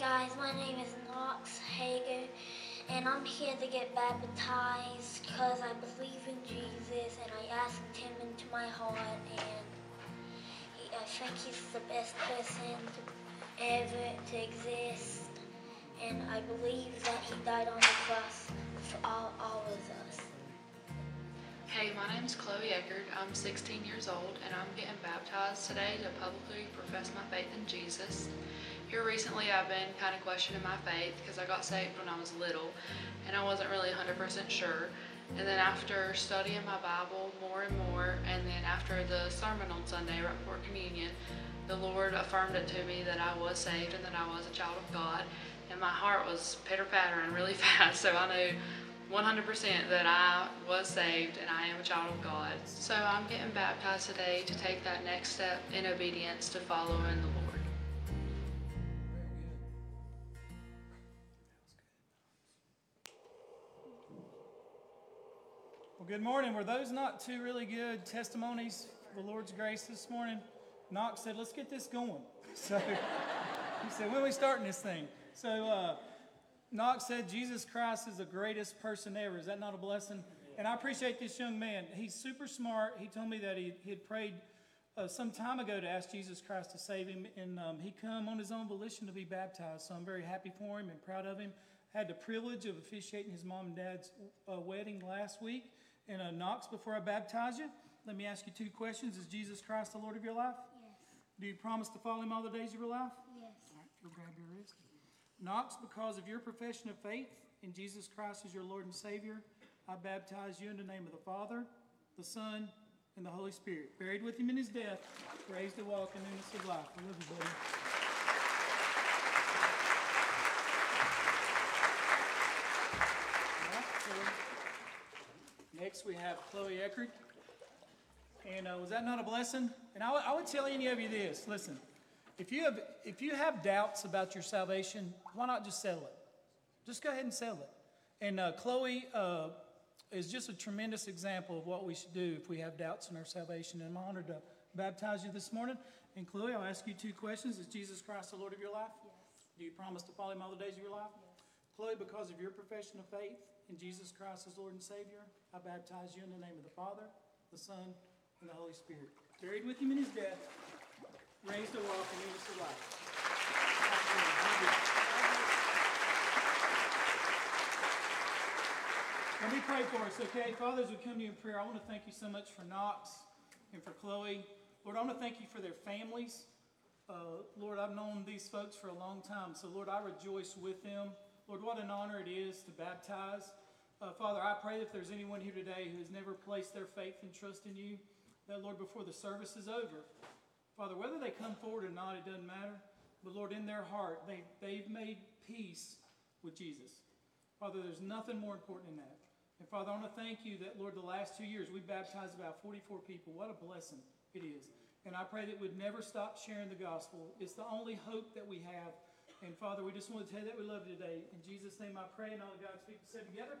guys, my name is Knox Hager, and I'm here to get baptized because I believe in Jesus and I asked him into my heart, and he, I think he's the best person to ever to exist, and I believe that he died on the cross for all, all of us. Hey, my name is Chloe Eckert. I'm 16 years old and I'm getting baptized today to publicly profess my faith in Jesus. Here recently I've been kind of questioning my faith because I got saved when I was little and I wasn't really 100% sure. And then after studying my Bible more and more, and then after the sermon on Sunday right before communion, the Lord affirmed it to me that I was saved and that I was a child of God. And my heart was pitter pattering really fast, so I knew 100% that I was saved and I am a child of God. So I'm getting baptized today to take that next step in obedience to following the Lord. Good morning. Were those not two really good testimonies the Lord's grace this morning? Knox said, let's get this going. So he said, when are we starting this thing? So uh, Knox said, Jesus Christ is the greatest person ever. Is that not a blessing? And I appreciate this young man. He's super smart. He told me that he, he had prayed uh, some time ago to ask Jesus Christ to save him, and um, he come on his own volition to be baptized. So I'm very happy for him and proud of him. had the privilege of officiating his mom and dad's uh, wedding last week. And uh, Knox, before I baptize you, let me ask you two questions. Is Jesus Christ the Lord of your life? Yes, Do you promise to follow him all the days of your life? yes, All right, go grab your wrist. Knox, because of your profession of faith in Jesus Christ as your Lord and Savior, I baptize you in the name of the Father, the Son, and the Holy Spirit. Buried with him in his death, raised to walk in newness of life. I love you, buddy. All right, so Next, we have Chloe Eckert. And uh, was that not a blessing? And I would- I would tell any of you this, listen, if you have, if you have doubts about your salvation, why not just settle it? Just go ahead and settle it. And uh, Chloe uh, is just a tremendous example of what we should do if we have doubts in our salvation. And I'm honored to baptize you this morning. And Chloe, I'll ask you two questions. Is Jesus Christ the Lord of your life? yes, Do you promise to follow him all the days of your life? Yes. Chloe, because of your profession of faith in Jesus Christ as Lord and Savior, I baptize you in the name of the Father, the Son, and the Holy Spirit. Buried with him in his death, raised to walk in newness of life. Let me pray for us, okay? Father, as we come to you in prayer, I want to thank you so much for Knox and for Chloe. Lord, I want to thank you for their families. Uh, Lord, I've known these folks for a long time, so Lord, I rejoice with them. Lord, what an honor it is to baptize. Uh, Father, I pray that if there's anyone here today who has never placed their faith and trust in you, that Lord, before the service is over, Father, whether they come forward or not, it doesn't matter. But Lord, in their heart, they, they've made peace with Jesus. Father, there's nothing more important than that. And Father, I want to thank you that, Lord, the last two years we baptized about 44 people. What a blessing it is. And I pray that we'd never stop sharing the gospel. It's the only hope that we have. And Father, we just want to tell you that we love you today. In Jesus' name I pray, and all the God's people said together.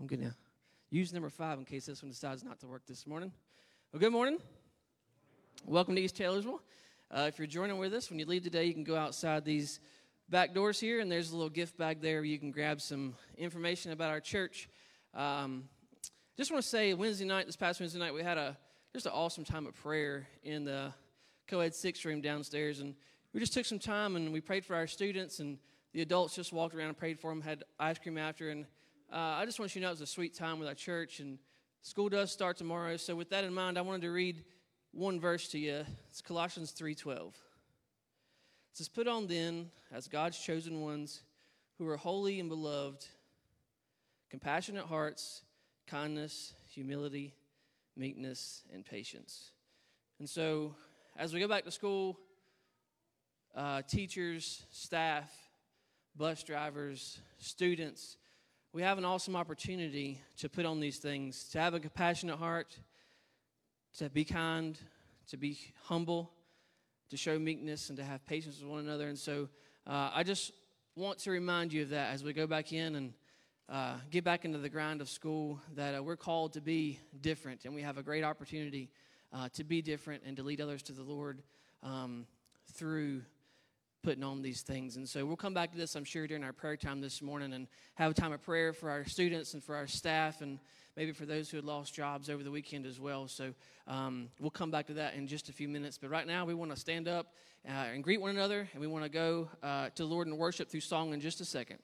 I'm going to use number five in case this one decides not to work this morning. Well, good morning. Welcome to East Taylorsville. Uh, if you're joining with us, when you leave today, you can go outside these back doors here, and there's a little gift bag there you can grab some information about our church. Um, just want to say, Wednesday night, this past Wednesday night, we had a just an awesome time of prayer in the co-ed six room downstairs, and we just took some time and we prayed for our students, and the adults just walked around and prayed for them, had ice cream after, and uh, I just want you to know it was a sweet time with our church, and school does start tomorrow. So with that in mind, I wanted to read one verse to you. It's Colossians three twelve. It says, "Put on then, as God's chosen ones, who are holy and beloved, compassionate hearts, kindness, humility, meekness, and patience." And so, as we go back to school, uh, teachers, staff, bus drivers, students, we have an awesome opportunity to put on these things, to have a compassionate heart, to be kind, to be humble, to show meekness, and to have patience with one another. And so uh, I just want to remind you of that as we go back in and uh, get back into the grind of school, that uh, we're called to be different, and we have a great opportunity uh, to be different and to lead others to the Lord um, through putting on these things. And so we'll come back to this, I'm sure, during our prayer time this morning and have a time of prayer for our students and for our staff and maybe for those who had lost jobs over the weekend as well. So um, we'll come back to that in just a few minutes. But right now, we want to stand up uh, and greet one another, and we want to go uh, to the Lord and worship through song in just a second.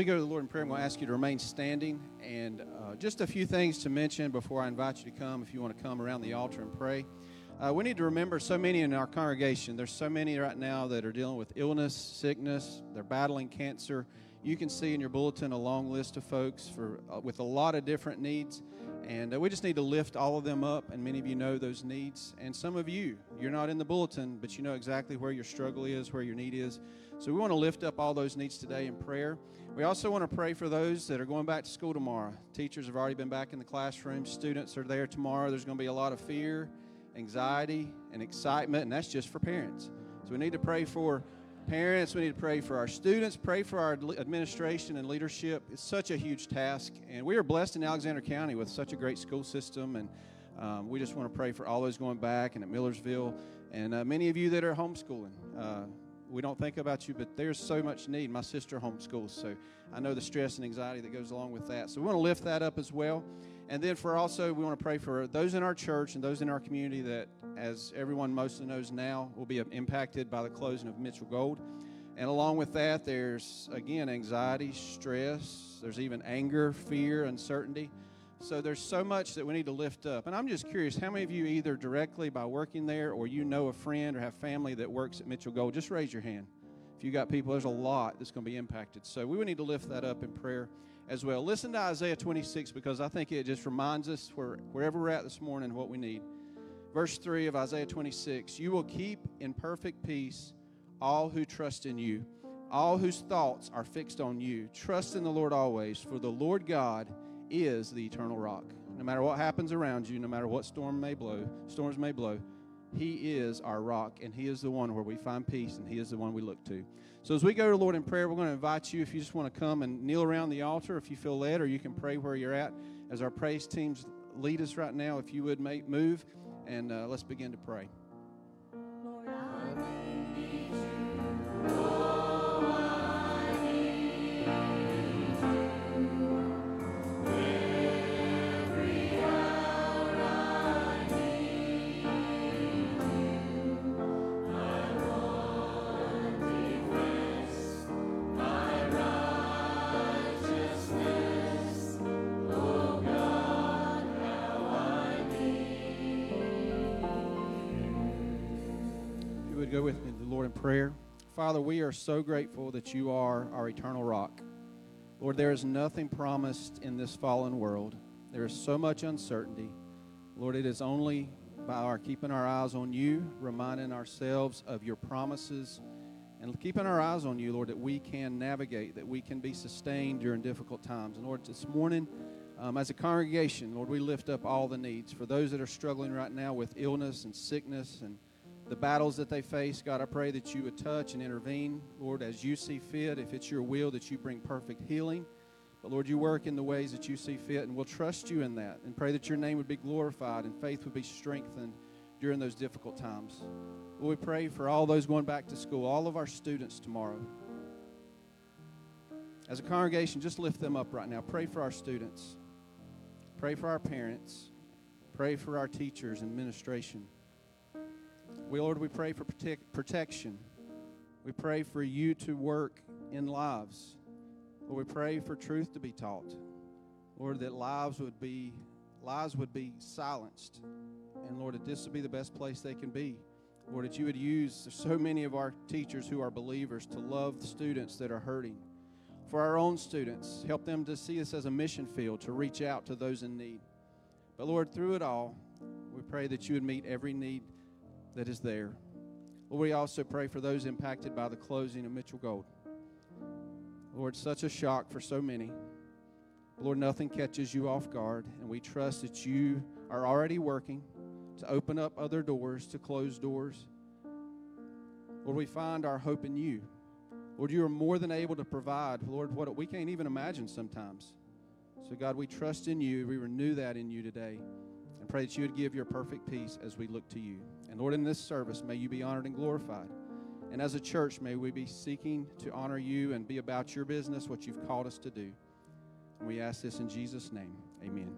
We go to the Lord in prayer, I'm going to ask you to remain standing. And uh, just a few things to mention before I invite you to come if you want to come around the altar and pray. Uh, we need to remember so many in our congregation. There's so many right now that are dealing with illness, sickness, they're battling cancer. You can see in your bulletin a long list of folks for, uh, with a lot of different needs. And uh, we just need to lift all of them up, and many of you know those needs. And some of you, you're not in the bulletin, but you know exactly where your struggle is, where your need is. So we want to lift up all those needs today in prayer. We also want to pray for those that are going back to school tomorrow. Teachers have already been back in the classroom, students are there tomorrow. There's going to be a lot of fear, anxiety, and excitement, and that's just for parents. So we need to pray for parents, we need to pray for our students, pray for our administration and leadership. It's such a huge task, and we are blessed in Alexander County with such a great school system, and um, we just want to pray for all those going back and at Millersville, and uh, many of you that are homeschooling. Uh, we don't think about you, but there's so much need. My sister homeschools, so I know the stress and anxiety that goes along with that. So we want to lift that up as well. And then for also, we want to pray for those in our church and those in our community that, as everyone mostly knows now, will be impacted by the closing of Mitchell Gold. And along with that, there's again anxiety, stress, there's even anger, fear, uncertainty. So there's so much that we need to lift up. And I'm just curious, how many of you either directly by working there or you know a friend or have family that works at Mitchell Gold? Just raise your hand. If you got people, there's a lot that's going to be impacted. So we would need to lift that up in prayer as well. Listen to Isaiah 26 because I think it just reminds us where, wherever we're at this morning what we need. Verse 3 of Isaiah 26 You will keep in perfect peace all who trust in you, all whose thoughts are fixed on you. Trust in the Lord always, for the Lord God is the eternal rock. No matter what happens around you, no matter what storm may blow, storms may blow, he is our rock, and He is the one where we find peace, and He is the one we look to. So, as we go to Lord in prayer, we're going to invite you, if you just want to come and kneel around the altar, if you feel led, or you can pray where you're at. As our praise teams lead us right now, if you would make move, and uh, let's begin to pray. Father, we are so grateful that you are our eternal rock. Lord, there is nothing promised in this fallen world. There is so much uncertainty. Lord, it is only by our keeping our eyes on you, reminding ourselves of your promises, and keeping our eyes on you, Lord, that we can navigate, that we can be sustained during difficult times. And Lord, this morning, um, as a congregation, Lord, we lift up all the needs. For those that are struggling right now with illness and sickness and the battles that they face, God, I pray that you would touch and intervene, Lord, as you see fit. If it's your will, that you bring perfect healing. But Lord, you work in the ways that you see fit, and we'll trust you in that and pray that your name would be glorified and faith would be strengthened during those difficult times. Lord, we pray for all those going back to school, all of our students tomorrow. As a congregation, just lift them up right now. Pray for our students. Pray for our parents. Pray for our teachers and administration. We, Lord, we pray for protect, protection. We pray for you to work in lives. Lord, we pray for truth to be taught. Lord, that lives would be lies would be silenced. And Lord, that this would be the best place they can be. Lord, that you would use so many of our teachers who are believers to love the students that are hurting. For our own students, help them to see us as a mission field to reach out to those in need. But Lord, through it all, we pray that you would meet every need that is there. Lord, we also pray for those impacted by the closing of Mitchell Gold. Lord, such a shock for so many. Lord, nothing catches you off guard, and we trust that you are already working to open up other doors, to close doors. Lord, we find our hope in you. Lord, you are more than able to provide, Lord, what we can't even imagine sometimes. So, God, we trust in you. We renew that in you today and pray that you would give your perfect peace as we look to you. And, Lord, in this service, may you be honored and glorified. And as a church, may we be seeking to honor you and be about your business, what you've called us to do. And we ask this in Jesus' name. Amen.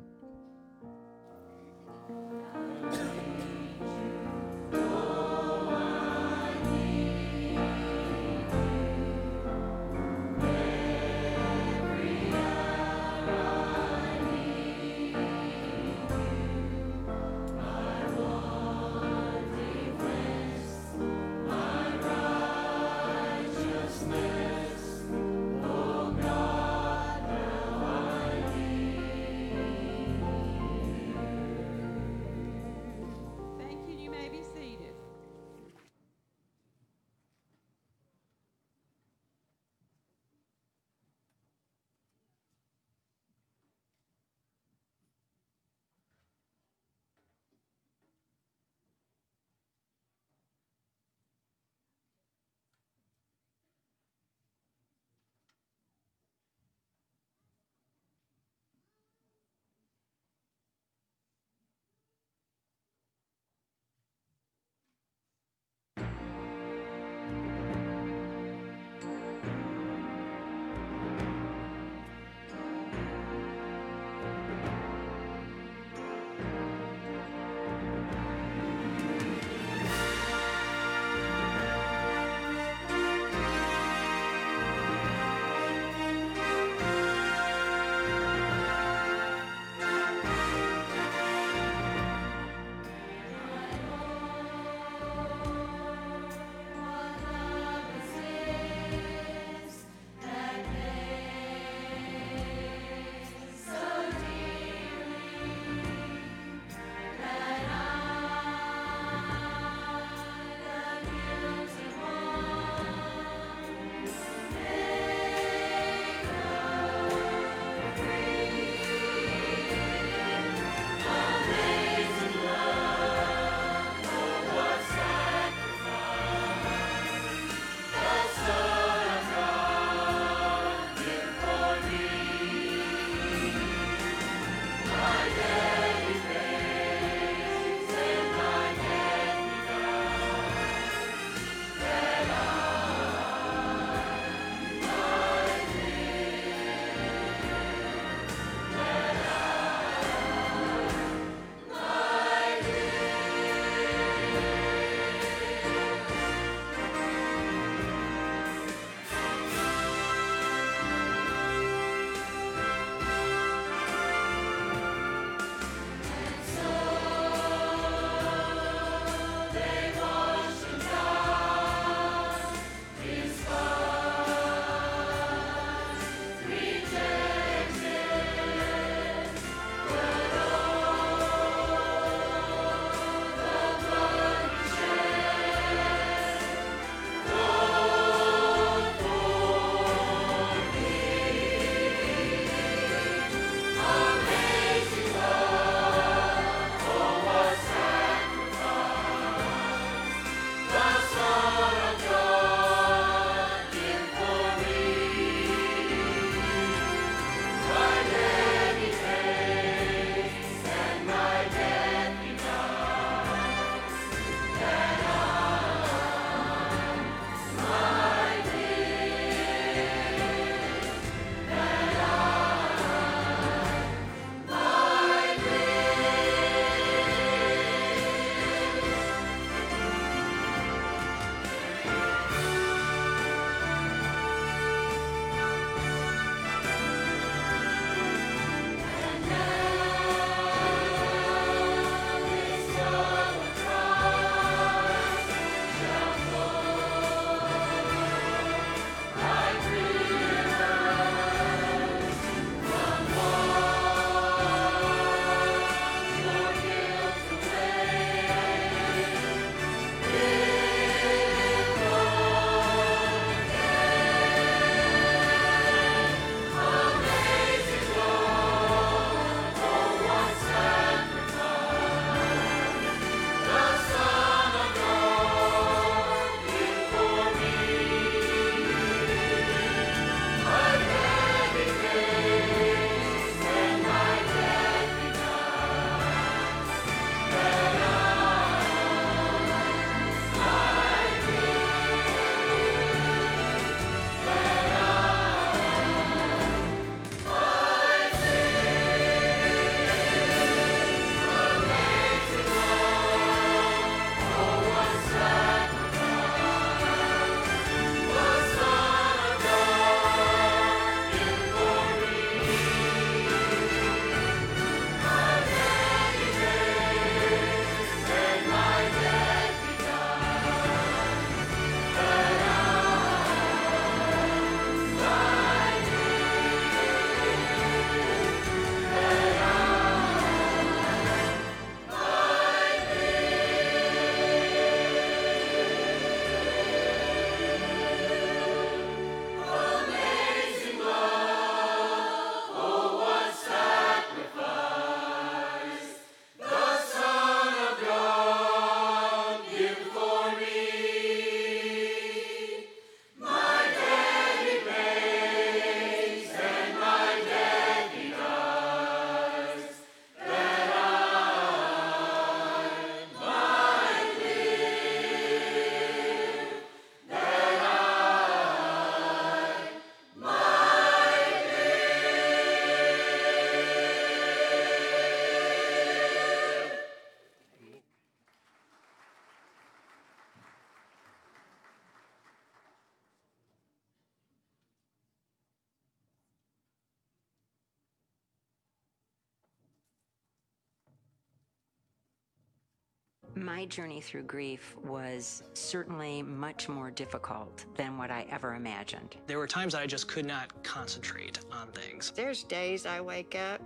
Journey through grief was certainly much more difficult than what I ever imagined. There were times that I just could not concentrate on things. There's days I wake up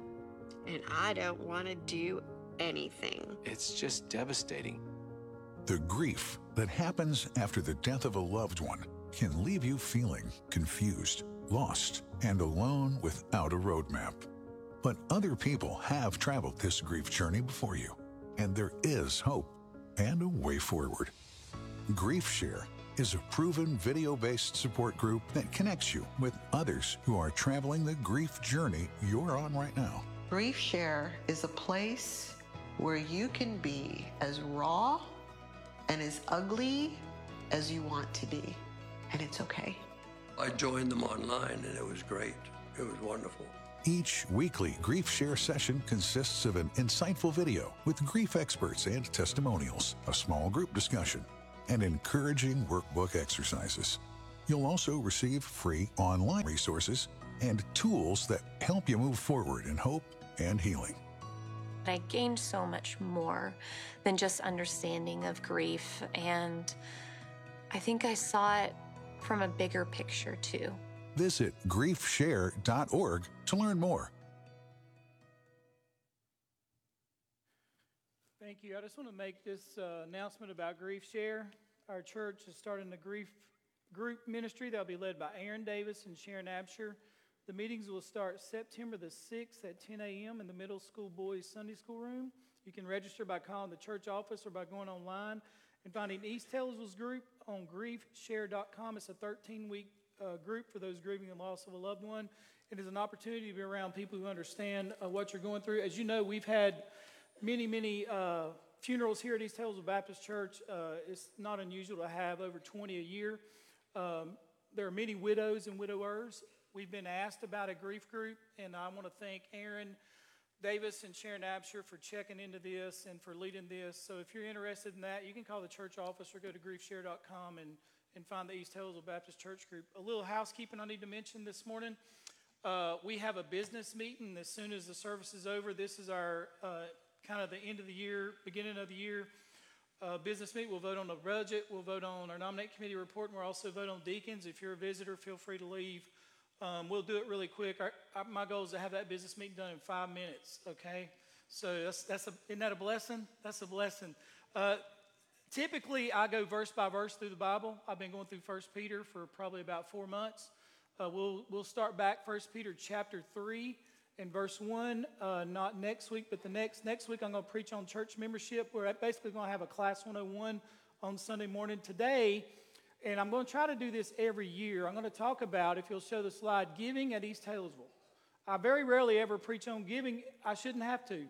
and I don't want to do anything. It's just devastating. The grief that happens after the death of a loved one can leave you feeling confused, lost, and alone without a roadmap. But other people have traveled this grief journey before you, and there is hope and a way forward. Grief Share is a proven video based support group that connects you with others who are traveling the grief journey you're on right now. Grief Share is a place where you can be as raw and as ugly as you want to be, and it's okay. I joined them online and it was great. It was wonderful. Each weekly Grief Share session consists of an insightful video with grief experts and testimonials, a small group discussion, and encouraging workbook exercises. You'll also receive free online resources and tools that help you move forward in hope and healing. I gained so much more than just understanding of grief, and I think I saw it from a bigger picture too. Visit griefshare.org to learn more. Thank you. I just want to make this uh, announcement about Grief Share. Our church is starting a grief group ministry that will be led by Aaron Davis and Sharon Absher. The meetings will start September the 6th at 10 a.m. in the middle school boys Sunday school room. You can register by calling the church office or by going online and finding East Taylorsville's group on griefshare.com. It's a 13 week uh, group for those grieving the loss of a loved one. It is an opportunity to be around people who understand uh, what you're going through. As you know, we've had many, many uh, funerals here at East Taylorsville Baptist Church. Uh, it's not unusual to have over 20 a year. Um, there are many widows and widowers. We've been asked about a grief group, and I want to thank Aaron Davis and Sharon Absher for checking into this and for leading this. So if you're interested in that, you can call the church office or go to griefshare.com and, and find the East Taylorsville Baptist Church group. A little housekeeping I need to mention this morning. Uh, we have a business meeting as soon as the service is over. This is our uh, kind of the end of the year, beginning of the year uh, business meeting. We'll vote on the budget. We'll vote on our nominate committee report, and we'll also vote on deacons. If you're a visitor, feel free to leave. Um, we'll do it really quick. Our, our, my goal is to have that business meeting done in five minutes. Okay, so that's that's a, isn't that a blessing? That's a blessing. Uh, typically, I go verse by verse through the Bible. I've been going through First Peter for probably about four months. Uh, we'll we'll start back First Peter chapter three and verse 1, uh, not next week, but the next. Next week, I'm going to preach on church membership. We're basically going to have a class 101 on Sunday morning. Today, and I'm going to try to do this every year, I'm going to talk about, if you'll show the slide, giving at East Taylorsville. I very rarely ever preach on giving. I shouldn't have to.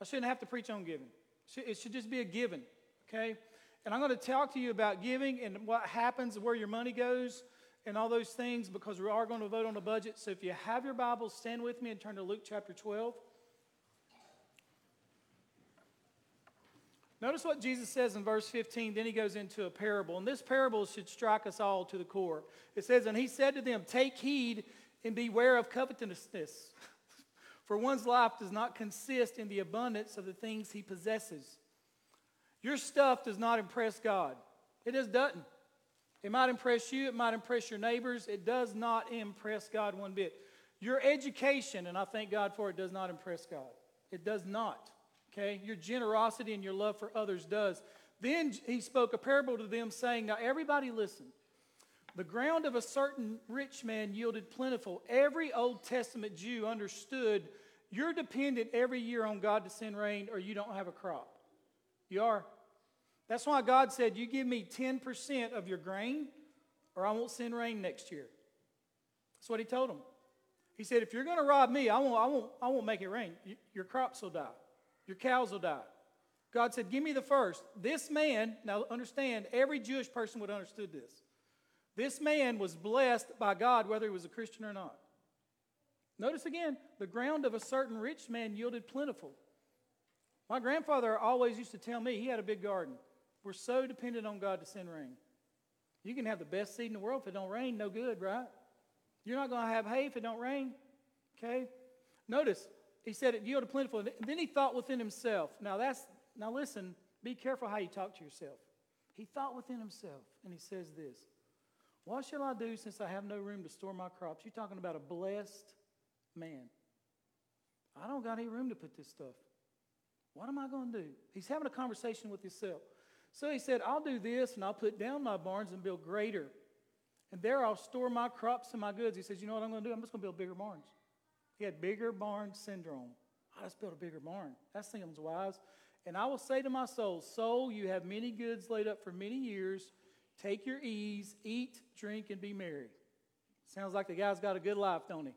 I shouldn't have to preach on giving. It should just be a giving, okay? And I'm going to talk to you about giving and what happens, where your money goes and all those things because we are going to vote on the budget. So if you have your Bibles, stand with me and turn to Luke chapter 12. Notice what Jesus says in verse 15. Then he goes into a parable. And this parable should strike us all to the core. It says, And he said to them, Take heed and beware of covetousness. For one's life does not consist in the abundance of the things he possesses. Your stuff does not impress God. It just doesn't. It might impress you, it might impress your neighbors. It does not impress God one bit. Your education, and I thank God for it, does not impress God. It does not. Okay? Your generosity and your love for others does. Then he spoke a parable to them, saying, Now everybody listen. The ground of a certain rich man yielded plentiful. Every Old Testament Jew understood you're dependent every year on God to send rain or you don't have a crop. You are. That's why God said, You give me 10% of your grain, or I won't send rain next year. That's what He told them. He said, If you're going to rob me, I won't, I, won't, I won't make it rain. Your crops will die, your cows will die. God said, Give me the first. This man, now understand, every Jewish person would have understood this. This man was blessed by God whether he was a Christian or not. Notice again, the ground of a certain rich man yielded plentiful. My grandfather always used to tell me he had a big garden. We're so dependent on God to send rain. You can have the best seed in the world if it don't rain, no good, right? You're not going to have hay if it don't rain. Okay? Notice, he said it yielded plentiful. And then he thought within himself. Now that's now listen, Be careful how you talk to yourself. He thought within himself, and he says this What shall I do since I have no room to store my crops? You're talking about a blessed man. I don't got any room to put this stuff. What am I going to do? He's having a conversation with himself. So he said, I'll do this and I'll put down my barns and build greater. And there I'll store my crops and my goods. He says, You know what I'm going to do? I'm just going to build bigger barns. He had bigger barn syndrome. I just built a bigger barn. That seems wise. And I will say to my soul, Soul, you have many goods laid up for many years. Take your ease, eat, drink, and be merry. Sounds like the guy's got a good life, don't he?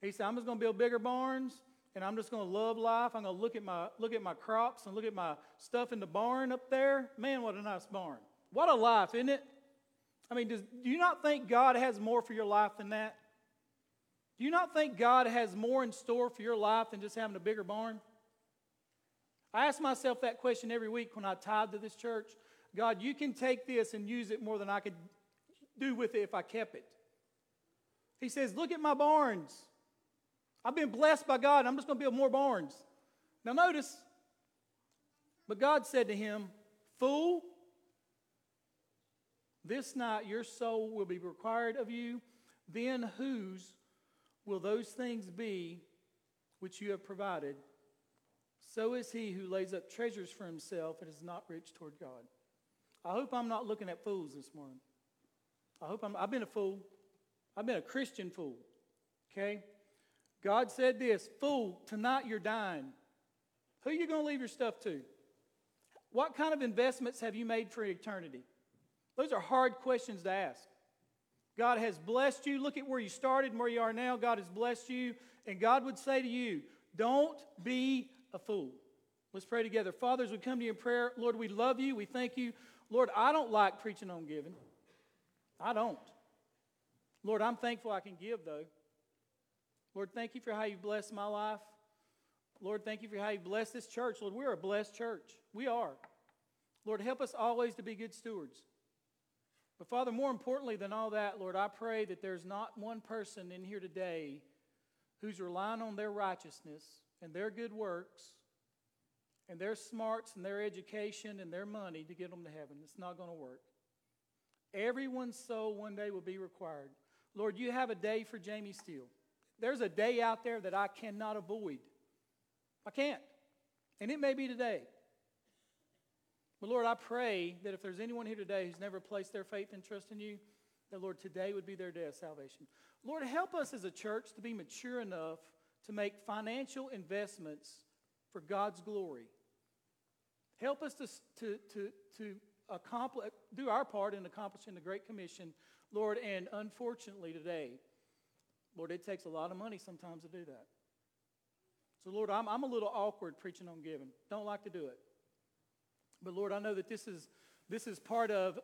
He said, I'm just going to build bigger barns and I'm just going to love life. I'm going to look at my look at my crops and look at my stuff in the barn up there. Man, what a nice barn. What a life, isn't it? I mean, does, do you not think God has more for your life than that? Do you not think God has more in store for your life than just having a bigger barn? I ask myself that question every week when I tithe to this church. God, you can take this and use it more than I could do with it if I kept it. He says, Look at my barns. I've been blessed by God. I'm just going to build more barns. Now, notice, but God said to him, Fool, this night your soul will be required of you. Then whose will those things be which you have provided? So is he who lays up treasures for himself and is not rich toward God. I hope I'm not looking at fools this morning. I hope I'm, I've been a fool. I've been a Christian fool. Okay? God said this Fool, tonight you're dying. Who are you going to leave your stuff to? What kind of investments have you made for eternity? Those are hard questions to ask. God has blessed you. Look at where you started and where you are now. God has blessed you. And God would say to you, Don't be a fool. Let's pray together. Fathers, we come to you in prayer. Lord, we love you. We thank you. Lord, I don't like preaching on giving. I don't. Lord, I'm thankful I can give, though. Lord, thank you for how you blessed my life. Lord, thank you for how you blessed this church. Lord, we're a blessed church. We are. Lord, help us always to be good stewards. But Father, more importantly than all that, Lord, I pray that there's not one person in here today who's relying on their righteousness and their good works and their smarts and their education and their money to get them to heaven. It's not going to work. Everyone's soul one day will be required. Lord, you have a day for Jamie Steele. There's a day out there that I cannot avoid. I can't. And it may be today. But Lord, I pray that if there's anyone here today who's never placed their faith and trust in you, that Lord, today would be their day of salvation. Lord, help us as a church to be mature enough to make financial investments for God's glory. Help us to, to, to, to accomplish, do our part in accomplishing the Great Commission, Lord, and unfortunately today, Lord, it takes a lot of money sometimes to do that. So, Lord, I'm, I'm a little awkward preaching on giving. Don't like to do it. But, Lord, I know that this is, this is part of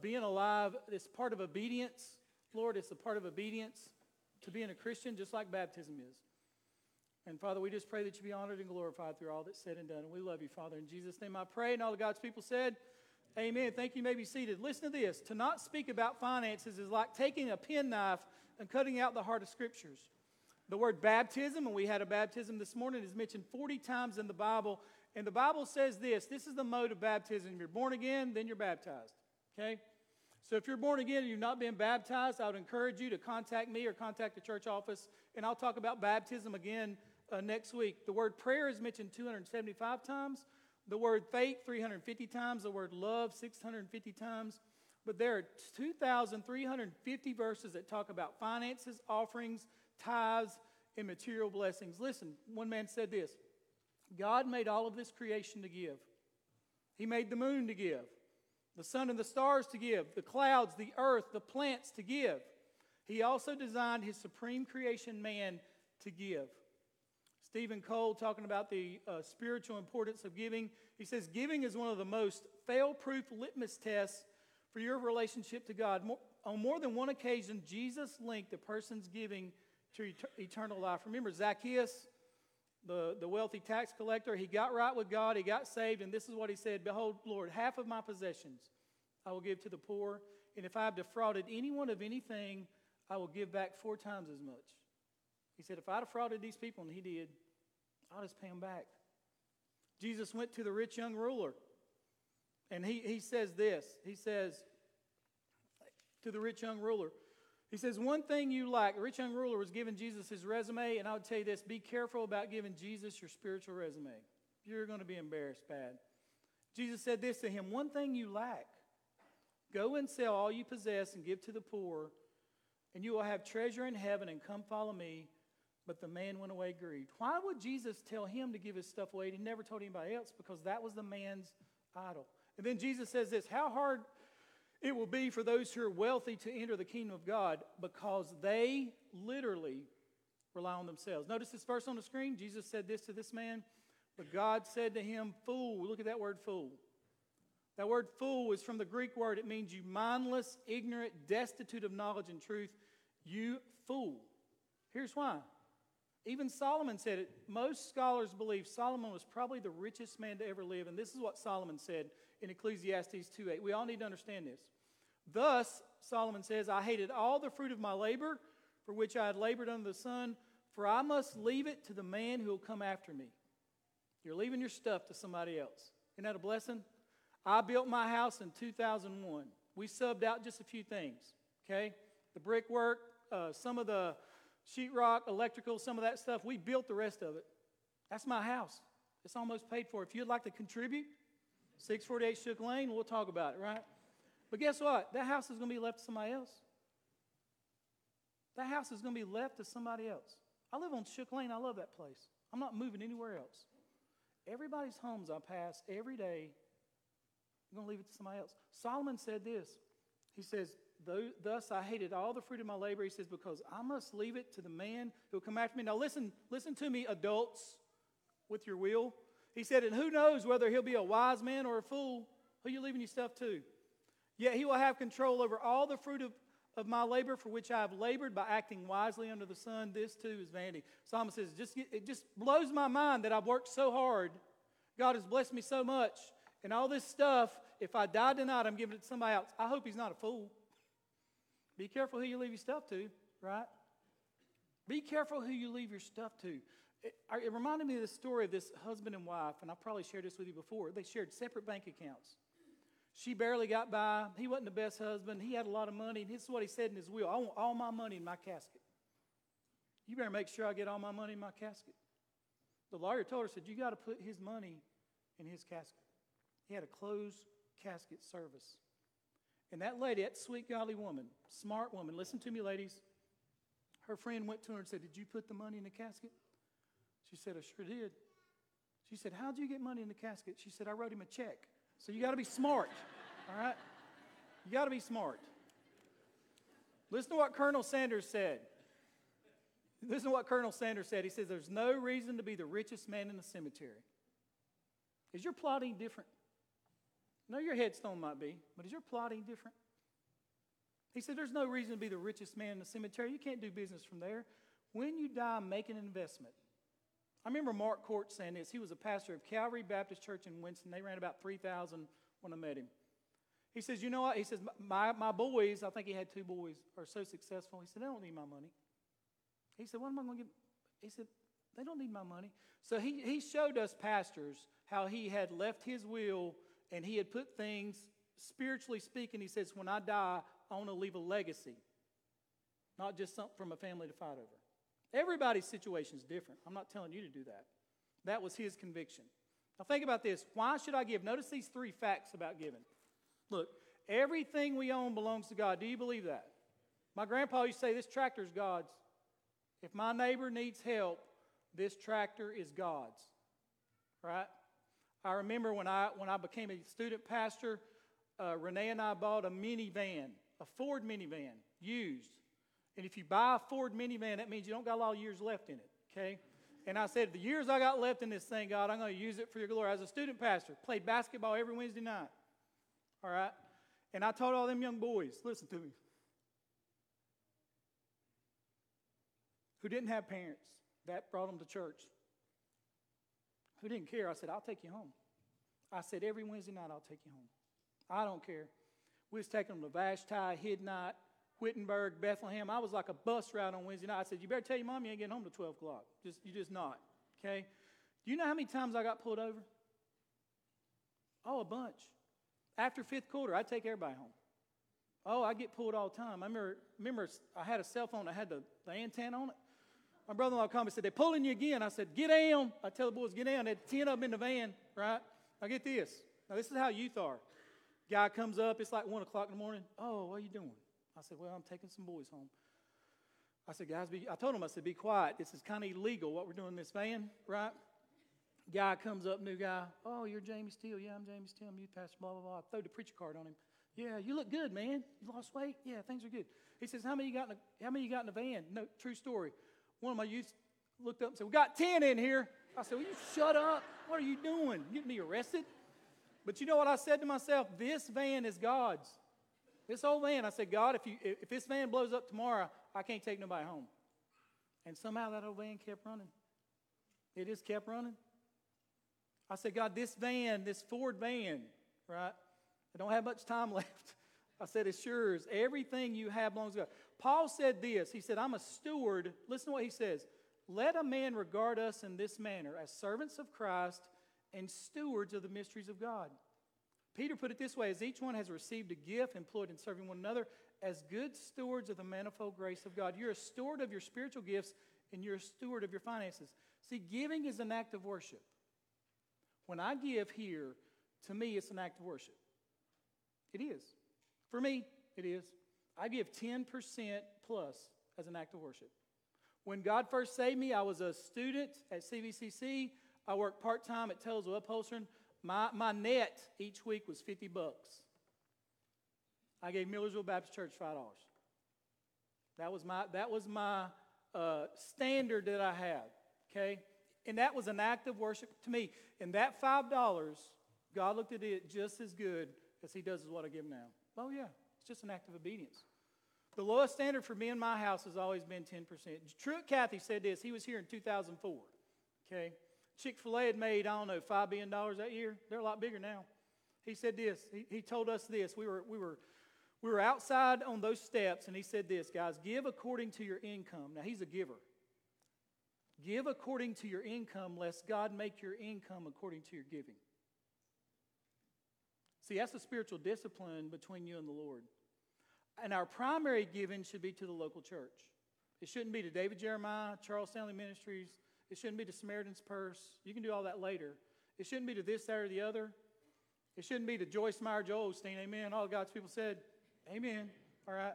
being alive. It's part of obedience. Lord, it's a part of obedience to being a Christian, just like baptism is. And Father, we just pray that you be honored and glorified through all that's said and done. And we love you, Father. In Jesus' name I pray. And all of God's people said, Amen. Thank you. you may be seated. Listen to this. To not speak about finances is like taking a penknife and cutting out the heart of scriptures. The word baptism, and we had a baptism this morning, is mentioned 40 times in the Bible. And the Bible says this this is the mode of baptism. You're born again, then you're baptized. Okay? So if you're born again and you've not been baptized, I would encourage you to contact me or contact the church office, and I'll talk about baptism again uh, next week. The word prayer is mentioned 275 times, the word faith 350 times, the word love 650 times. But there are 2,350 verses that talk about finances, offerings, tithes, and material blessings. Listen, one man said this God made all of this creation to give. He made the moon to give, the sun and the stars to give, the clouds, the earth, the plants to give. He also designed his supreme creation, man, to give. Stephen Cole, talking about the uh, spiritual importance of giving, he says, Giving is one of the most fail proof litmus tests for your relationship to God. On more than one occasion, Jesus linked a person's giving to et- eternal life. Remember Zacchaeus, the, the wealthy tax collector, he got right with God, he got saved, and this is what he said Behold, Lord, half of my possessions I will give to the poor, and if I have defrauded anyone of anything, I will give back four times as much. He said, If I defrauded these people, and he did, I'll just pay them back. Jesus went to the rich young ruler, and he, he says this. He says to the rich young ruler, he says, One thing you lack. The rich young ruler was giving Jesus his resume, and I would tell you this be careful about giving Jesus your spiritual resume. You're going to be embarrassed bad. Jesus said this to him One thing you lack. Go and sell all you possess and give to the poor, and you will have treasure in heaven, and come follow me. But the man went away grieved. Why would Jesus tell him to give his stuff away? He never told anybody else because that was the man's idol. And then Jesus says this How hard it will be for those who are wealthy to enter the kingdom of God because they literally rely on themselves. Notice this verse on the screen. Jesus said this to this man. But God said to him, Fool. Look at that word, fool. That word fool is from the Greek word. It means you mindless, ignorant, destitute of knowledge and truth. You fool. Here's why. Even Solomon said it. Most scholars believe Solomon was probably the richest man to ever live. And this is what Solomon said in Ecclesiastes 2.8. We all need to understand this. Thus, Solomon says, I hated all the fruit of my labor for which I had labored under the sun, for I must leave it to the man who will come after me. You're leaving your stuff to somebody else. Isn't that a blessing? I built my house in 2001. We subbed out just a few things, okay? The brickwork, uh, some of the sheetrock, electrical, some of that stuff. We built the rest of it. That's my house. It's almost paid for. If you'd like to contribute, 648 Shook Lane, we'll talk about it, right? But guess what? That house is going to be left to somebody else. That house is going to be left to somebody else. I live on Shook Lane. I love that place. I'm not moving anywhere else. Everybody's homes I pass every day, I'm going to leave it to somebody else. Solomon said this. He says, Thus I hated all the fruit of my labor. He says, Because I must leave it to the man who'll come after me. Now listen, listen to me, adults, with your will. He said, And who knows whether he'll be a wise man or a fool? Who you leaving your stuff to? Yet he will have control over all the fruit of, of my labor for which I have labored by acting wisely under the sun. This too is vanity. Solomon says, just, It just blows my mind that I've worked so hard. God has blessed me so much. And all this stuff, if I die tonight, I'm giving it to somebody else. I hope he's not a fool. Be careful who you leave your stuff to, right? Be careful who you leave your stuff to. It, it, reminded me of the story of this husband and wife, and I probably shared this with you before. They shared separate bank accounts. She barely got by. He wasn't the best husband. He had a lot of money. And this is what he said in his will I want all my money in my casket. You better make sure I get all my money in my casket. The lawyer told her, said, You got to put his money in his casket. He had a closed casket service. And that lady, that sweet, godly woman, smart woman, listen to me, ladies. Her friend went to her and said, Did you put the money in the casket? She said, I sure did. She said, How'd you get money in the casket? She said, I wrote him a check. So you got to be smart, all right? You got to be smart. Listen to what Colonel Sanders said. Listen to what Colonel Sanders said. He says, There's no reason to be the richest man in the cemetery. Is your plotting different? No, your headstone might be, but is your plotting different? He said, There's no reason to be the richest man in the cemetery. You can't do business from there. When you die, make an investment. I remember Mark Corts saying this. He was a pastor of Calvary Baptist Church in Winston. They ran about 3,000 when I met him. He says, You know what? He says, my, my boys, I think he had two boys, are so successful. He said, They don't need my money. He said, What am I going to give? He said, They don't need my money. So he, he showed us pastors how he had left his will and he had put things, spiritually speaking, he says, When I die, I want to leave a legacy, not just something from a family to fight over. Everybody's situation is different. I'm not telling you to do that. That was his conviction. Now, think about this. Why should I give? Notice these three facts about giving. Look, everything we own belongs to God. Do you believe that? My grandpa used to say, This tractor is God's. If my neighbor needs help, this tractor is God's. Right? I remember when I, when I became a student pastor, uh, Renee and I bought a minivan, a Ford minivan, used. And if you buy a Ford minivan, that means you don't got a lot of years left in it, okay? And I said, the years I got left in this thing, God, I'm going to use it for your glory. As a student pastor, played basketball every Wednesday night, all right? And I told all them young boys, listen to me, who didn't have parents, that brought them to church who didn't care. I said, I'll take you home. I said, every Wednesday night, I'll take you home. I don't care. We was taking them to Vashti, Hiddenite, Wittenberg, Bethlehem. I was like a bus ride on Wednesday night. I said, you better tell your mom you ain't getting home till 12 o'clock. Just, you just not, okay? Do you know how many times I got pulled over? Oh, a bunch. After fifth quarter, I take everybody home. Oh, I get pulled all the time. I remember, remember I had a cell phone that had the, the antenna on it. My brother-in-law called me and said, they're pulling you again. I said, get down. I tell the boys, get down. They had 10 of them in the van, right? Now get this. Now this is how youth are. Guy comes up, it's like 1 o'clock in the morning. Oh, what are you doing? I said, well, I'm taking some boys home. I said, guys, be, I told him, I said, be quiet. This is kind of illegal what we're doing in this van, right? Guy comes up, new guy. Oh, you're Jamie Steele. Yeah, I'm Jamie Steele. I'm youth pastor, blah, blah, blah. I throw the preacher card on him. Yeah, you look good, man. You lost weight? Yeah, things are good. He says, How many you got in the, how many you got in the van? No, true story. One of my youth looked up and said, We got 10 in here. I said, Will you shut up? What are you doing? You getting me arrested? But you know what I said to myself? This van is God's. This old van, I said, God, if, you, if this van blows up tomorrow, I can't take nobody home. And somehow that old van kept running. It just kept running. I said, God, this van, this Ford van, right? I don't have much time left. I said, It's yours. Everything you have belongs to God. Paul said this. He said, I'm a steward. Listen to what he says. Let a man regard us in this manner as servants of Christ and stewards of the mysteries of God. Peter put it this way as each one has received a gift employed in serving one another as good stewards of the manifold grace of God. You're a steward of your spiritual gifts and you're a steward of your finances. See, giving is an act of worship. When I give here, to me, it's an act of worship. It is. For me, it is. I give 10% plus as an act of worship. When God first saved me, I was a student at CVCC. I worked part time at Tellsville Upholstering. My, my net each week was 50 bucks. I gave Millersville Baptist Church $5. That was my, that was my uh, standard that I had, okay? And that was an act of worship to me. And that $5, God looked at it just as good as he does as what I give now. Oh, yeah, it's just an act of obedience. The lowest standard for me in my house has always been 10%. Truett Cathy said this. He was here in 2004. Okay. Chick fil A had made, I don't know, $5 billion that year. They're a lot bigger now. He said this. He, he told us this. We were, we, were, we were outside on those steps, and he said this guys, give according to your income. Now, he's a giver. Give according to your income, lest God make your income according to your giving. See, that's a spiritual discipline between you and the Lord. And our primary giving should be to the local church. It shouldn't be to David Jeremiah, Charles Stanley Ministries. It shouldn't be to Samaritan's Purse. You can do all that later. It shouldn't be to this, that, or the other. It shouldn't be to Joyce Meyer, Joel Osteen. Amen. All God's people said, Amen. All right.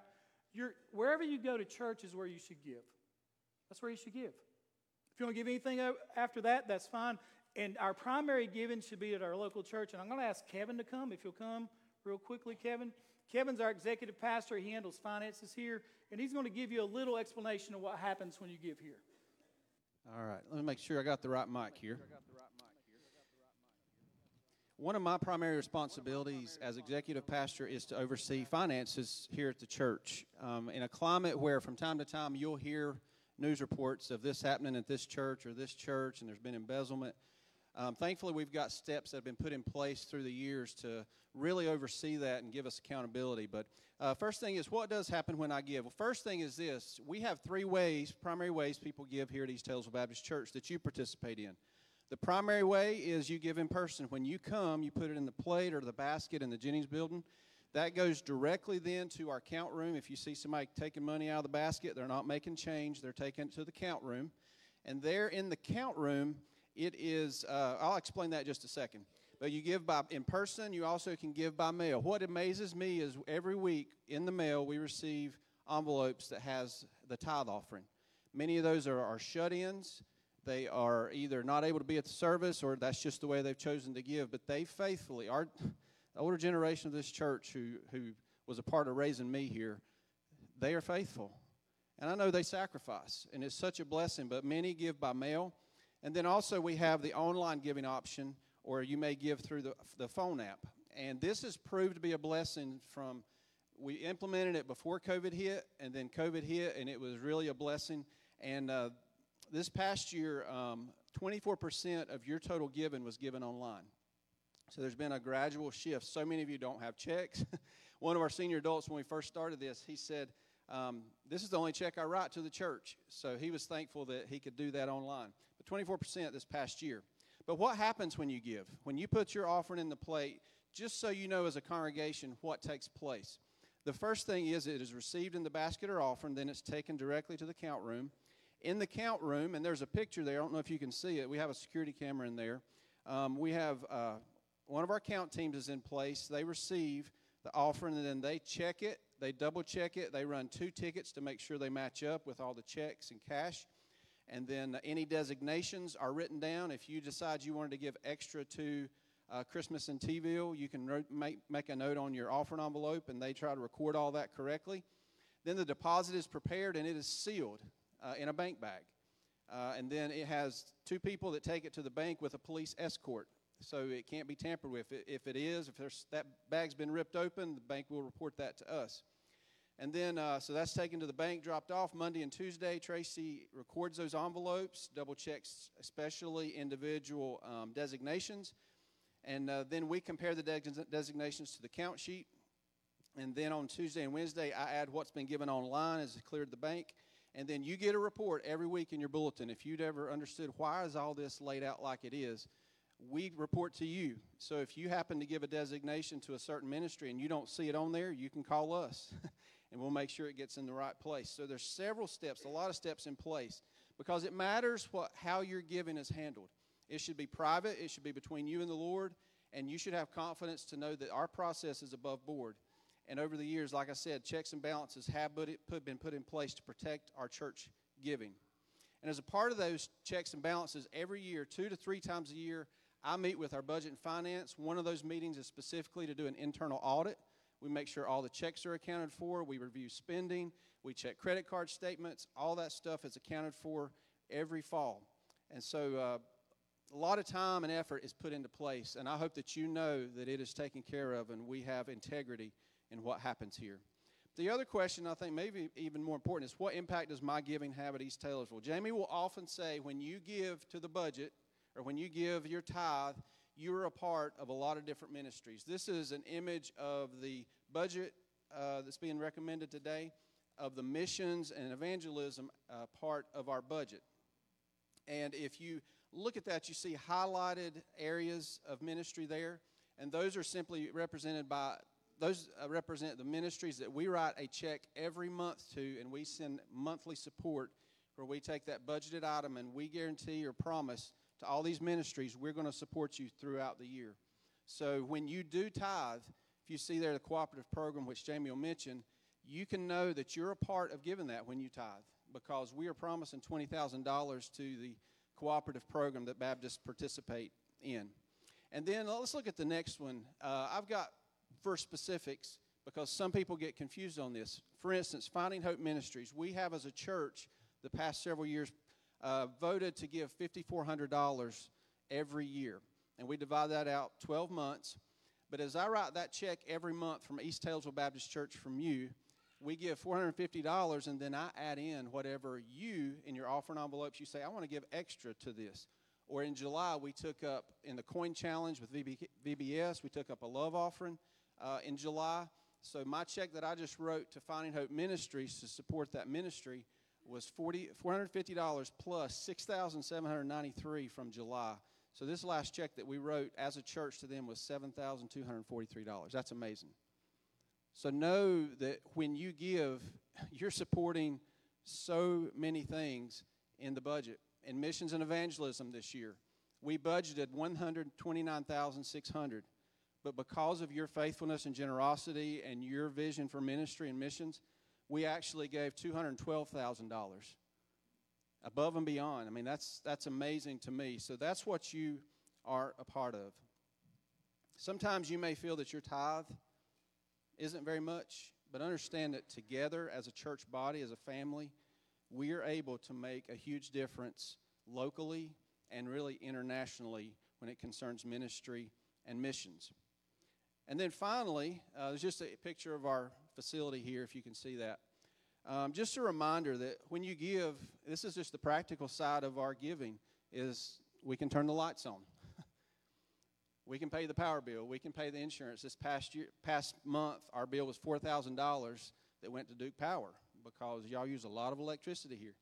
You're, wherever you go to church is where you should give. That's where you should give. If you want to give anything after that, that's fine. And our primary giving should be at our local church. And I'm going to ask Kevin to come, if you'll come real quickly, Kevin. Kevin's our executive pastor. He handles finances here. And he's going to give you a little explanation of what happens when you give here. All right. Let me make sure I got the right mic here. One of my primary responsibilities as executive pastor is to oversee finances here at the church. Um, in a climate where from time to time you'll hear news reports of this happening at this church or this church and there's been embezzlement, um, thankfully, we've got steps that have been put in place through the years to really oversee that and give us accountability. But uh, first thing is, what does happen when I give? Well, first thing is this we have three ways, primary ways people give here at East Taylorsville Baptist Church that you participate in. The primary way is you give in person. When you come, you put it in the plate or the basket in the Jennings building. That goes directly then to our count room. If you see somebody taking money out of the basket, they're not making change, they're taking it to the count room. And there in the count room, it is, uh, I'll explain that just a second. But you give by in person, you also can give by mail. What amazes me is every week in the mail we receive envelopes that has the tithe offering. Many of those are, are shut-ins. They are either not able to be at the service or that's just the way they've chosen to give. But they faithfully, our older generation of this church who, who was a part of raising me here, they are faithful. And I know they sacrifice, and it's such a blessing, but many give by mail. And then also we have the online giving option, or you may give through the, the phone app. And this has proved to be a blessing from, we implemented it before COVID hit, and then COVID hit, and it was really a blessing. And uh, this past year, um, 24% of your total given was given online. So there's been a gradual shift. So many of you don't have checks. One of our senior adults, when we first started this, he said, um, This is the only check I write to the church. So he was thankful that he could do that online. 24% this past year. But what happens when you give? When you put your offering in the plate, just so you know as a congregation what takes place. The first thing is it is received in the basket or offering, then it's taken directly to the count room. In the count room, and there's a picture there, I don't know if you can see it, we have a security camera in there. Um, we have uh, one of our count teams is in place. They receive the offering and then they check it, they double check it, they run two tickets to make sure they match up with all the checks and cash. And then any designations are written down. If you decide you wanted to give extra to uh, Christmas in Tville, you can ro- make, make a note on your offering envelope and they try to record all that correctly. Then the deposit is prepared and it is sealed uh, in a bank bag. Uh, and then it has two people that take it to the bank with a police escort. So it can't be tampered with. If it is, if that bag's been ripped open, the bank will report that to us. And then, uh, so that's taken to the bank, dropped off Monday and Tuesday. Tracy records those envelopes, double checks, especially individual um, designations. And uh, then we compare the de- designations to the count sheet. And then on Tuesday and Wednesday, I add what's been given online as cleared the bank. And then you get a report every week in your bulletin. If you'd ever understood why is all this laid out like it is, we report to you. So if you happen to give a designation to a certain ministry and you don't see it on there, you can call us and we'll make sure it gets in the right place. So there's several steps, a lot of steps in place because it matters what how your giving is handled. It should be private, it should be between you and the Lord, and you should have confidence to know that our process is above board. And over the years, like I said, checks and balances have been put in place to protect our church giving. And as a part of those checks and balances, every year, two to three times a year, I meet with our budget and finance. One of those meetings is specifically to do an internal audit. We make sure all the checks are accounted for. We review spending. We check credit card statements. All that stuff is accounted for every fall. And so uh, a lot of time and effort is put into place. And I hope that you know that it is taken care of and we have integrity in what happens here. The other question, I think maybe even more important, is what impact does my giving have at East Taylorsville? Jamie will often say when you give to the budget or when you give your tithe, you're a part of a lot of different ministries. This is an image of the budget uh, that's being recommended today, of the missions and evangelism uh, part of our budget. And if you look at that, you see highlighted areas of ministry there, and those are simply represented by those uh, represent the ministries that we write a check every month to, and we send monthly support where we take that budgeted item and we guarantee or promise to all these ministries we're going to support you throughout the year. So when you do tithe, if you see there the cooperative program, which Jamie will mention, you can know that you're a part of giving that when you tithe because we are promising $20,000 to the cooperative program that Baptists participate in. And then let's look at the next one. Uh, I've got for specifics because some people get confused on this. For instance, Finding Hope Ministries, we have as a church the past several years uh, voted to give $5,400 every year. And we divide that out 12 months. But as I write that check every month from East Taylorsville Baptist Church from you, we give $450 and then I add in whatever you in your offering envelopes you say, I want to give extra to this. Or in July, we took up in the coin challenge with VBS, we took up a love offering uh, in July. So my check that I just wrote to Finding Hope Ministries to support that ministry was 40, $450 plus plus $6,793 from July. So this last check that we wrote as a church to them was $7,243. That's amazing. So know that when you give, you're supporting so many things in the budget. In missions and evangelism this year, we budgeted 129,600. But because of your faithfulness and generosity and your vision for ministry and missions, we actually gave $212,000 above and beyond. I mean, that's, that's amazing to me. So that's what you are a part of. Sometimes you may feel that your tithe isn't very much, but understand that together as a church body, as a family, we are able to make a huge difference locally and really internationally when it concerns ministry and missions. And then finally, uh, there's just a picture of our facility here, if you can see that. Um, just a reminder that when you give, this is just the practical side of our giving, is we can turn the lights on. we can pay the power bill. We can pay the insurance. This past year, past month, our bill was four thousand dollars that went to Duke Power because y'all use a lot of electricity here.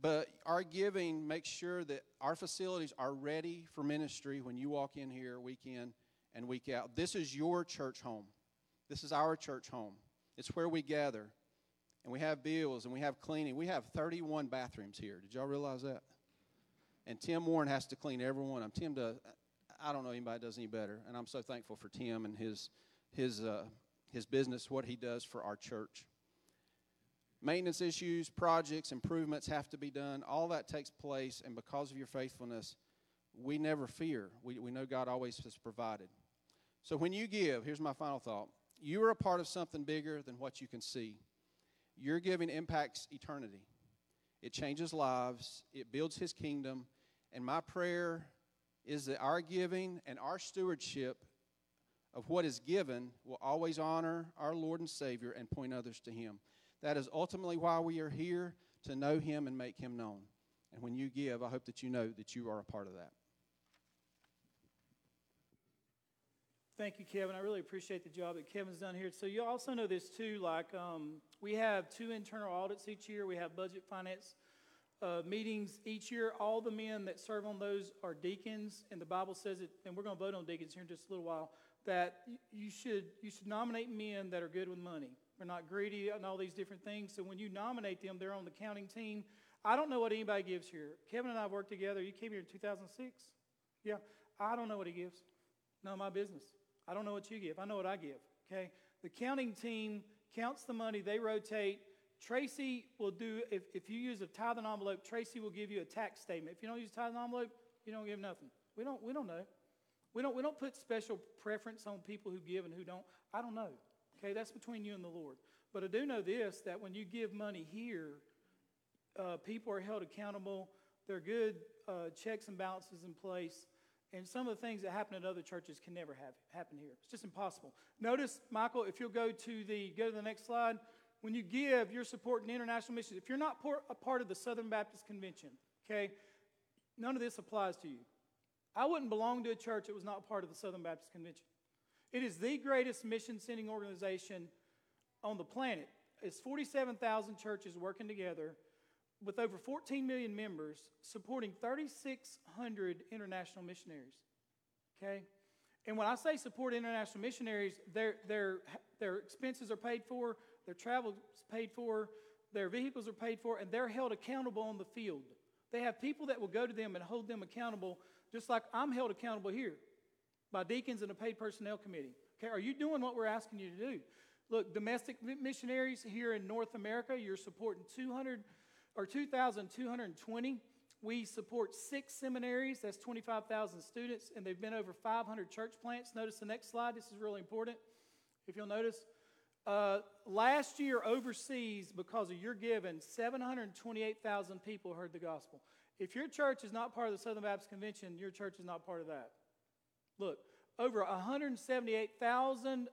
But our giving makes sure that our facilities are ready for ministry when you walk in here week in and week out. This is your church home. This is our church home. It's where we gather. And we have bills and we have cleaning. We have 31 bathrooms here. Did y'all realize that? And Tim Warren has to clean every one of them. Tim does, I don't know anybody does any better. And I'm so thankful for Tim and his, his, uh, his business, what he does for our church. Maintenance issues, projects, improvements have to be done. All that takes place, and because of your faithfulness, we never fear. We, we know God always has provided. So when you give, here's my final thought you are a part of something bigger than what you can see. Your giving impacts eternity, it changes lives, it builds His kingdom. And my prayer is that our giving and our stewardship of what is given will always honor our Lord and Savior and point others to Him. That is ultimately why we are here to know Him and make Him known. And when you give, I hope that you know that you are a part of that. Thank you, Kevin. I really appreciate the job that Kevin's done here. So you also know this too. Like um, we have two internal audits each year. We have budget finance uh, meetings each year. All the men that serve on those are deacons, and the Bible says it. And we're going to vote on deacons here in just a little while. That you should you should nominate men that are good with money. They're not greedy and all these different things. So when you nominate them, they're on the counting team. I don't know what anybody gives here. Kevin and I worked together. You came here in 2006. Yeah, I don't know what he gives. None of my business. I don't know what you give. I know what I give. Okay? The counting team counts the money, they rotate. Tracy will do, if, if you use a tithing envelope, Tracy will give you a tax statement. If you don't use a tithing envelope, you don't give nothing. We don't, we don't know. We don't, we don't put special preference on people who give and who don't. I don't know. Okay, that's between you and the Lord. But I do know this that when you give money here, uh, people are held accountable. There are good uh, checks and balances in place. And some of the things that happen at other churches can never have happen here. It's just impossible. Notice, Michael, if you'll go to the go to the next slide, when you give, you're supporting international missions. If you're not a part of the Southern Baptist Convention, okay, none of this applies to you. I wouldn't belong to a church that was not part of the Southern Baptist Convention. It is the greatest mission sending organization on the planet. It's 47,000 churches working together with over 14 million members supporting 3,600 international missionaries. Okay? And when I say support international missionaries, their, their, their expenses are paid for, their travel is paid for, their vehicles are paid for, and they're held accountable on the field. They have people that will go to them and hold them accountable, just like I'm held accountable here by deacons and a paid personnel committee. Okay, are you doing what we're asking you to do? Look, domestic missionaries here in North America, you're supporting 200 or 2,220. We support six seminaries, that's 25,000 students, and they've been over 500 church plants. Notice the next slide, this is really important. If you'll notice, uh, last year overseas, because of your giving, 728,000 people heard the gospel. If your church is not part of the Southern Baptist Convention, your church is not part of that. Look, over 178,000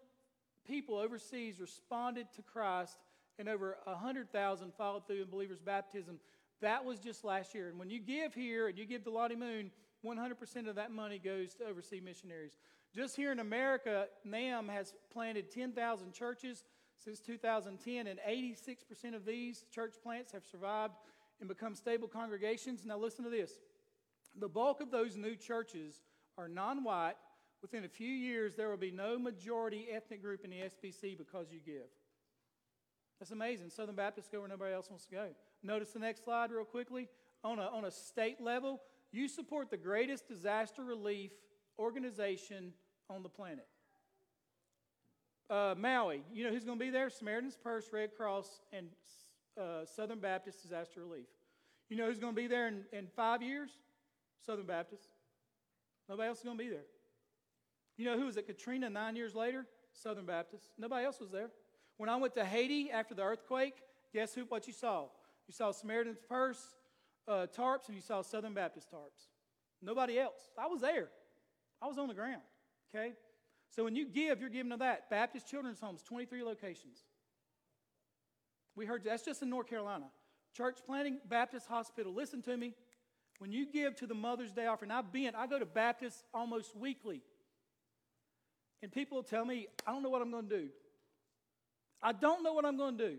people overseas responded to Christ and over 100,000 followed through in believers' baptism. That was just last year. And when you give here and you give to Lottie Moon, 100% of that money goes to overseas missionaries. Just here in America, NAM has planted 10,000 churches since 2010, and 86% of these church plants have survived and become stable congregations. Now, listen to this the bulk of those new churches are non white. Within a few years, there will be no majority ethnic group in the SBC because you give. That's amazing. Southern Baptists go where nobody else wants to go. Notice the next slide, real quickly. On a, on a state level, you support the greatest disaster relief organization on the planet. Uh, Maui, you know who's going to be there? Samaritan's Purse, Red Cross, and uh, Southern Baptist Disaster Relief. You know who's going to be there in, in five years? Southern Baptist. Nobody else is going to be there. You know who was at Katrina nine years later? Southern Baptist. Nobody else was there. When I went to Haiti after the earthquake, guess who? What you saw? You saw Samaritan's Purse uh, tarps, and you saw Southern Baptist tarps. Nobody else. I was there. I was on the ground. Okay. So when you give, you're giving to that. Baptist Children's Homes, 23 locations. We heard that's just in North Carolina. Church planting, Baptist Hospital. Listen to me. When you give to the Mother's Day offering, I've been, I go to Baptist almost weekly. And people tell me, I don't know what I'm going to do. I don't know what I'm going to do.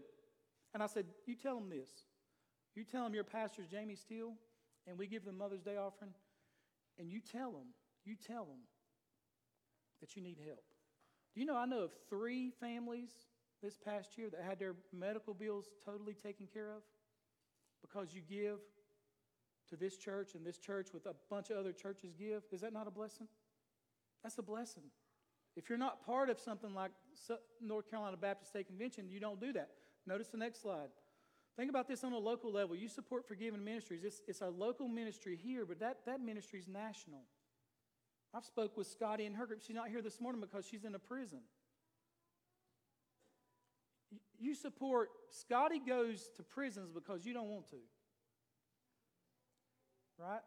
And I said, You tell them this. You tell them your pastor's Jamie Steele, and we give them Mother's Day offering, and you tell them, you tell them that you need help. Do you know I know of three families this past year that had their medical bills totally taken care of because you give to this church and this church with a bunch of other churches give? Is that not a blessing? That's a blessing. If you're not part of something like North Carolina Baptist State Convention, you don't do that. Notice the next slide. Think about this on a local level. You support Forgiven Ministries. It's, it's a local ministry here, but that, that ministry is national. I've spoke with Scotty and her group. She's not here this morning because she's in a prison. You- You support, Scotty goes to prisons because you don't want to. Right?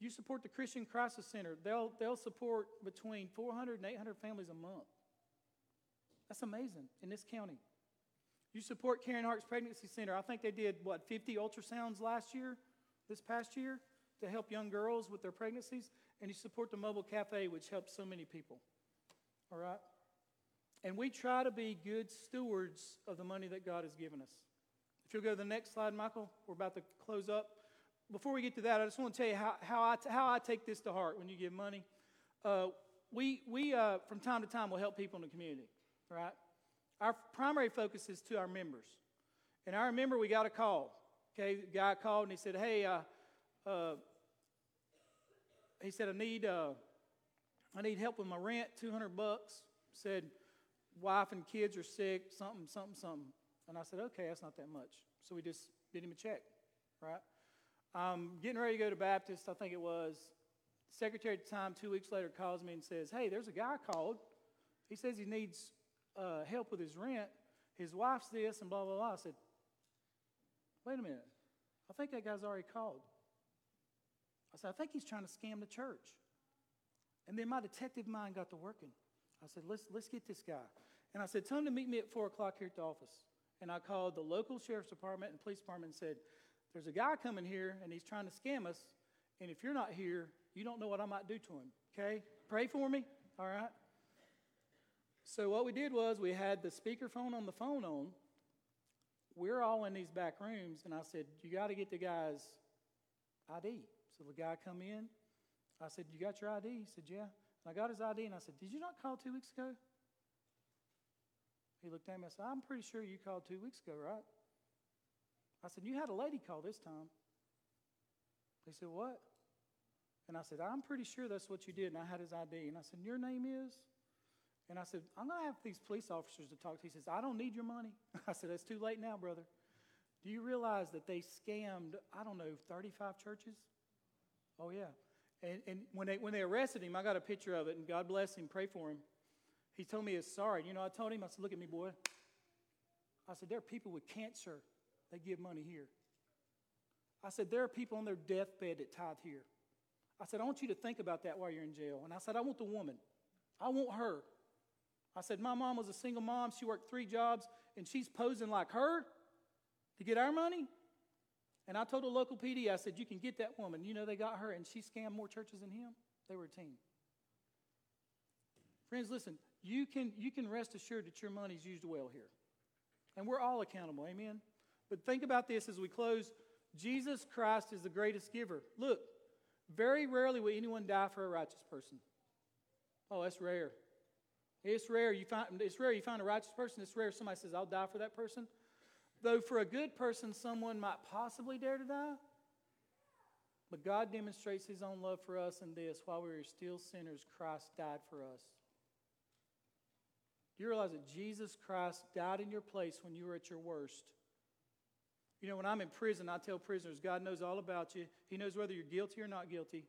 You support the Christian Crisis Center. They'll, they'll support between 400 and 800 families a month. That's amazing in this county. You support Karen Hart's Pregnancy Center. I think they did, what, 50 ultrasounds last year, this past year, to help young girls with their pregnancies. And you support the Mobile Cafe, which helps so many people. All right? And we try to be good stewards of the money that God has given us. If you'll go to the next slide, Michael, we're about to close up. Before we get to that, I just want to tell you how, how, I, how I take this to heart when you give money. Uh, we, we uh, from time to time, will help people in the community, right? Our primary focus is to our members. And I remember we got a call. Okay, the guy called and he said, Hey, uh, uh, he said, I need, uh, I need help with my rent, 200 bucks. Said, wife and kids are sick, something, something, something. And I said, okay, that's not that much. So we just did him a check, right? Um, getting ready to go to Baptist, I think it was. Secretary at the time, two weeks later, calls me and says, hey, there's a guy called. He says he needs uh, help with his rent. His wife's this and blah, blah, blah. I said, wait a minute. I think that guy's already called. I said, I think he's trying to scam the church. And then my detective mind got to working. I said, let's, let's get this guy. And I said, tell him to meet me at 4 o'clock here at the office. And I called the local sheriff's department and police department and said, there's a guy coming here and he's trying to scam us. And if you're not here, you don't know what I might do to him. Okay? Pray for me. All right? So what we did was we had the speakerphone on the phone on. We're all in these back rooms, and I said, You got to get the guy's ID. So the guy come in. I said, You got your ID? He said, Yeah. And I got his ID, and I said, Did you not call two weeks ago? He looked at me. I said, I'm pretty sure you called two weeks ago, right? I said, You had a lady call this time. He said, What? And I said, I'm pretty sure that's what you did. And I had his ID. And I said, Your name is? And I said, I'm going to have these police officers to talk to. He says, I don't need your money. I said, It's too late now, brother. Do you realize that they scammed, I don't know, 35 churches? Oh, yeah. And, and when, they, when they arrested him, I got a picture of it, and God bless him, pray for him. He told me he's sorry. You know, I told him, I said, Look at me, boy. I said, There are people with cancer that give money here. I said, There are people on their deathbed that tithe here. I said, I want you to think about that while you're in jail. And I said, I want the woman. I want her. I said, My mom was a single mom. She worked three jobs, and she's posing like her to get our money. And I told the local PD, I said, You can get that woman. You know, they got her, and she scammed more churches than him. They were a team. Friends, listen, you can, you can rest assured that your money's used well here. And we're all accountable, amen? But think about this as we close. Jesus Christ is the greatest giver. Look, very rarely will anyone die for a righteous person. Oh, that's rare. It's rare you find it's rare you find a righteous person. It's rare somebody says, I'll die for that person. Though for a good person, someone might possibly dare to die. But God demonstrates his own love for us in this while we were still sinners, Christ died for us. Do you realize that Jesus Christ died in your place when you were at your worst? You know, when I'm in prison, I tell prisoners, God knows all about you. He knows whether you're guilty or not guilty.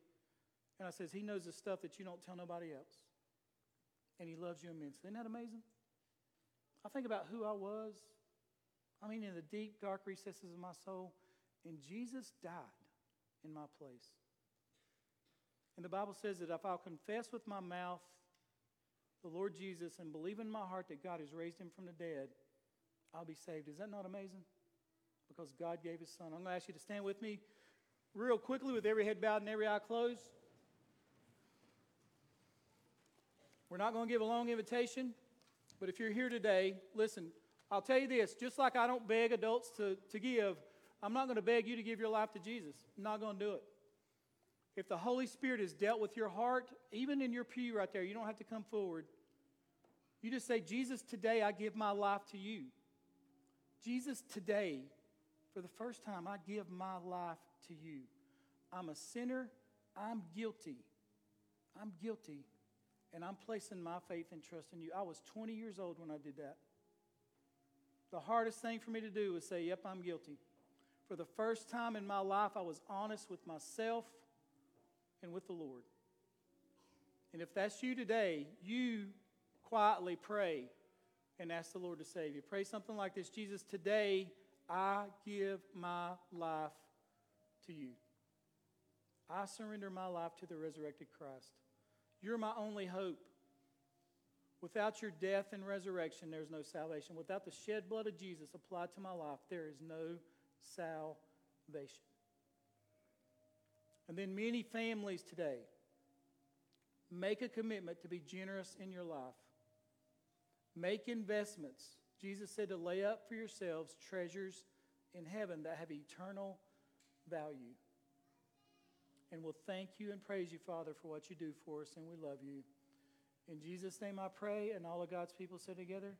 And I says, He knows the stuff that you don't tell nobody else. And He loves you immensely. Isn't that amazing? I think about who I was. I mean, in the deep, dark recesses of my soul. And Jesus died in my place. And the Bible says that if I'll confess with my mouth the Lord Jesus and believe in my heart that God has raised him from the dead, I'll be saved. Is that not amazing? Because God gave his son. I'm going to ask you to stand with me real quickly with every head bowed and every eye closed. We're not going to give a long invitation, but if you're here today, listen, I'll tell you this just like I don't beg adults to, to give, I'm not going to beg you to give your life to Jesus. I'm not going to do it. If the Holy Spirit has dealt with your heart, even in your pew right there, you don't have to come forward. You just say, Jesus, today I give my life to you. Jesus, today, for the first time, I give my life to you. I'm a sinner. I'm guilty. I'm guilty. And I'm placing my faith and trust in you. I was 20 years old when I did that. The hardest thing for me to do was say, Yep, I'm guilty. For the first time in my life, I was honest with myself and with the Lord. And if that's you today, you quietly pray and ask the Lord to save you. Pray something like this Jesus, today I give my life to you. I surrender my life to the resurrected Christ. You're my only hope. Without your death and resurrection, there's no salvation. Without the shed blood of Jesus applied to my life, there is no salvation. And then many families today make a commitment to be generous in your life. Make investments. Jesus said to lay up for yourselves treasures in heaven that have eternal value. And we'll thank you and praise you, Father, for what you do for us, and we love you. In Jesus' name I pray, and all of God's people say together,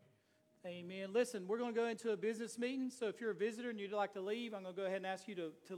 Amen. Listen, we're going to go into a business meeting, so if you're a visitor and you'd like to leave, I'm going to go ahead and ask you to, to